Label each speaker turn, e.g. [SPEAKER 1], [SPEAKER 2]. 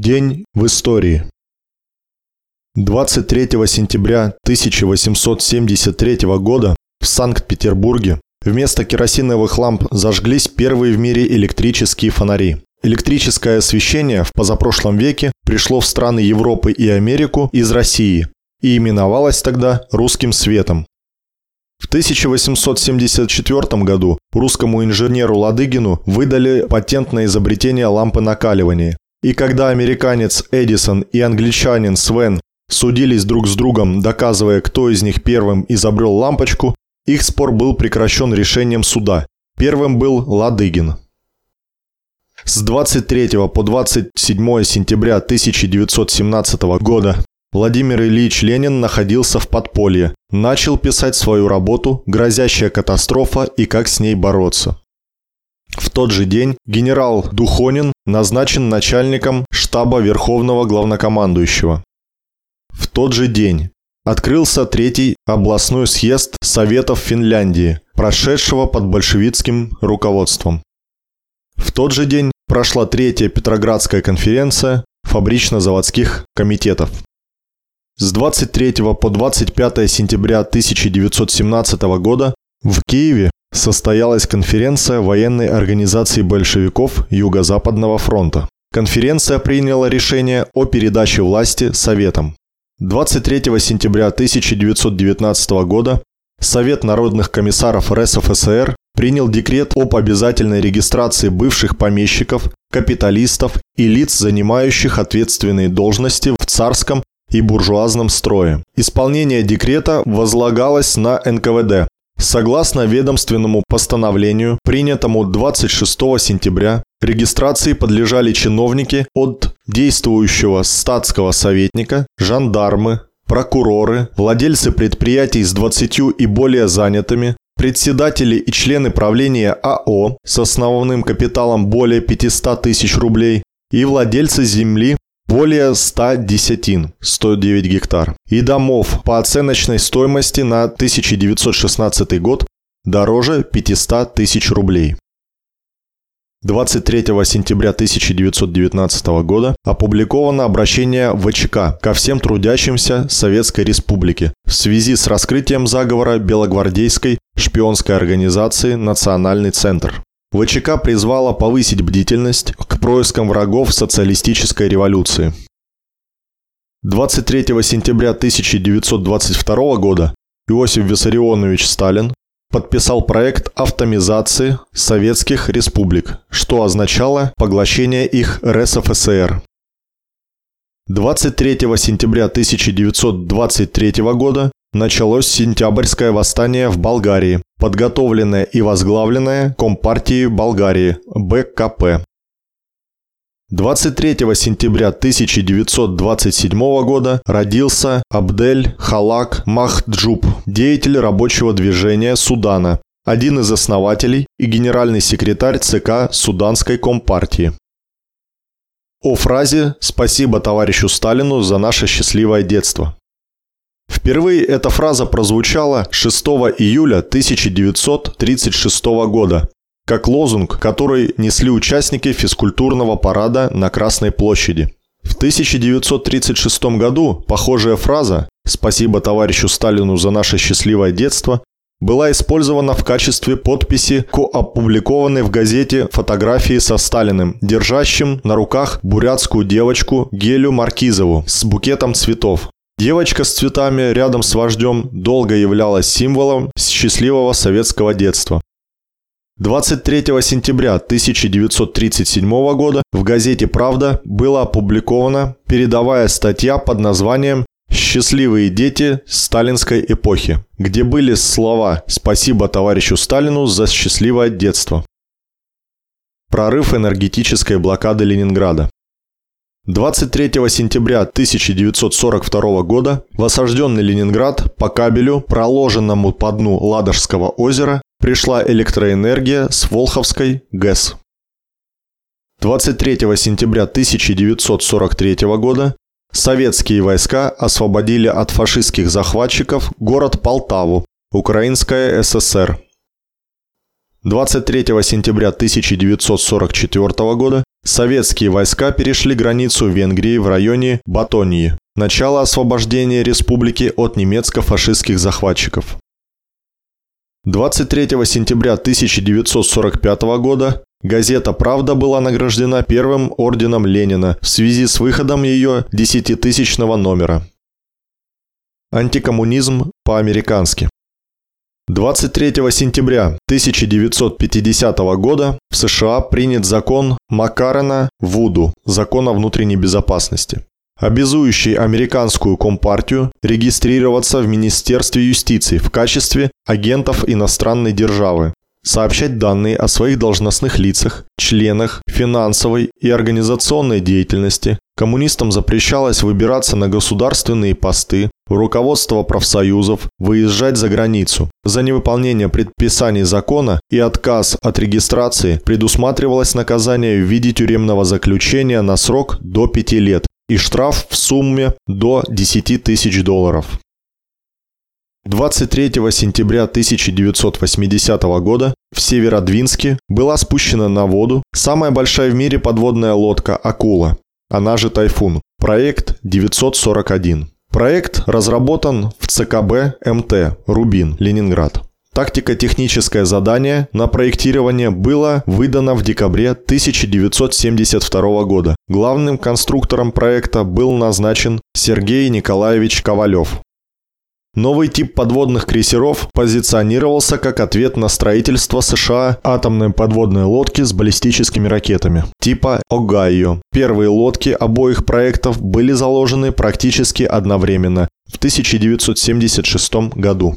[SPEAKER 1] День в истории. 23 сентября 1873 года в Санкт-Петербурге вместо керосиновых ламп зажглись первые в мире электрические фонари. Электрическое освещение в позапрошлом веке пришло в страны Европы и Америку из России и именовалось тогда «русским светом». В 1874 году русскому инженеру Ладыгину выдали патент на изобретение лампы накаливания. И когда американец Эдисон и англичанин Свен судились друг с другом, доказывая, кто из них первым изобрел лампочку, их спор был прекращен решением суда. Первым был Ладыгин. С 23 по 27 сентября 1917 года Владимир Ильич Ленин находился в подполье, начал писать свою работу «Грозящая катастрофа и как с ней бороться». В тот же день генерал Духонин назначен начальником штаба Верховного Главнокомандующего. В тот же день открылся третий областной съезд Советов Финляндии, прошедшего под большевистским руководством. В тот же день прошла третья Петроградская конференция фабрично-заводских комитетов. С 23 по 25 сентября 1917 года в Киеве состоялась конференция военной организации большевиков Юго-Западного фронта. Конференция приняла решение о передаче власти Советам. 23 сентября 1919 года Совет народных комиссаров РСФСР принял декрет об обязательной регистрации бывших помещиков, капиталистов и лиц, занимающих ответственные должности в царском и буржуазном строе. Исполнение декрета возлагалось на НКВД. Согласно ведомственному постановлению, принятому 26 сентября, регистрации подлежали чиновники от действующего статского советника, жандармы, прокуроры, владельцы предприятий с 20 и более занятыми, председатели и члены правления АО с основным капиталом более 500 тысяч рублей и владельцы земли более 100 десятин, 109 гектар, и домов по оценочной стоимости на 1916 год дороже 500 тысяч рублей. 23 сентября 1919 года опубликовано обращение ВЧК ко всем трудящимся Советской Республики в связи с раскрытием заговора белогвардейской шпионской организации «Национальный центр». ВЧК призвала повысить бдительность к проискам врагов социалистической революции. 23 сентября 1922 года Иосиф Виссарионович Сталин подписал проект автомизации советских республик, что означало поглощение их РСФСР. 23 сентября 1923 года началось сентябрьское восстание в Болгарии, подготовленное и возглавленное Компартией Болгарии БКП. 23 сентября 1927 года родился Абдель Халак Махджуб, деятель рабочего движения Судана, один из основателей и генеральный секретарь ЦК Суданской Компартии. О фразе «Спасибо товарищу Сталину за наше счастливое детство». Впервые эта фраза прозвучала 6 июля 1936 года как лозунг, который несли участники физкультурного парада на Красной площади. В 1936 году похожая фраза «Спасибо товарищу Сталину за наше счастливое детство» была использована в качестве подписи к опубликованной в газете фотографии со Сталиным, держащим на руках бурятскую девочку Гелю Маркизову с букетом цветов. Девочка с цветами рядом с вождем долго являлась символом счастливого советского детства. 23 сентября 1937 года в газете «Правда» была опубликована передовая статья под названием «Счастливые дети сталинской эпохи», где были слова «Спасибо товарищу Сталину за счастливое детство». Прорыв энергетической блокады Ленинграда. 23 сентября 1942 года в осажденный Ленинград по кабелю, проложенному по дну Ладожского озера, пришла электроэнергия с Волховской ГЭС. 23 сентября 1943 года советские войска освободили от фашистских захватчиков город Полтаву, Украинская ССР. 23 сентября 1944 года Советские войска перешли границу Венгрии в районе Батонии. Начало освобождения республики от немецко-фашистских захватчиков. 23 сентября 1945 года газета «Правда» была награждена первым орденом Ленина в связи с выходом ее десятитысячного номера. Антикоммунизм по-американски. 23 сентября 1950 года в США принят закон Маккарена Вуду, закон о внутренней безопасности, обязующий американскую компартию регистрироваться в Министерстве юстиции в качестве агентов иностранной державы, сообщать данные о своих должностных лицах, членах, финансовой и организационной деятельности. Коммунистам запрещалось выбираться на государственные посты, руководство профсоюзов, выезжать за границу. За невыполнение предписаний закона и отказ от регистрации предусматривалось наказание в виде тюремного заключения на срок до 5 лет и штраф в сумме до 10 тысяч долларов. 23 сентября 1980 года в Северодвинске была спущена на воду самая большая в мире подводная лодка «Акула», она же «Тайфун», проект 941. Проект разработан в ЦКБ МТ «Рубин», Ленинград. Тактико-техническое задание на проектирование было выдано в декабре 1972 года. Главным конструктором проекта был назначен Сергей Николаевич Ковалев. Новый тип подводных крейсеров позиционировался как ответ на строительство США атомной подводной лодки с баллистическими ракетами типа «Огайо». Первые лодки обоих проектов были заложены практически одновременно в 1976 году.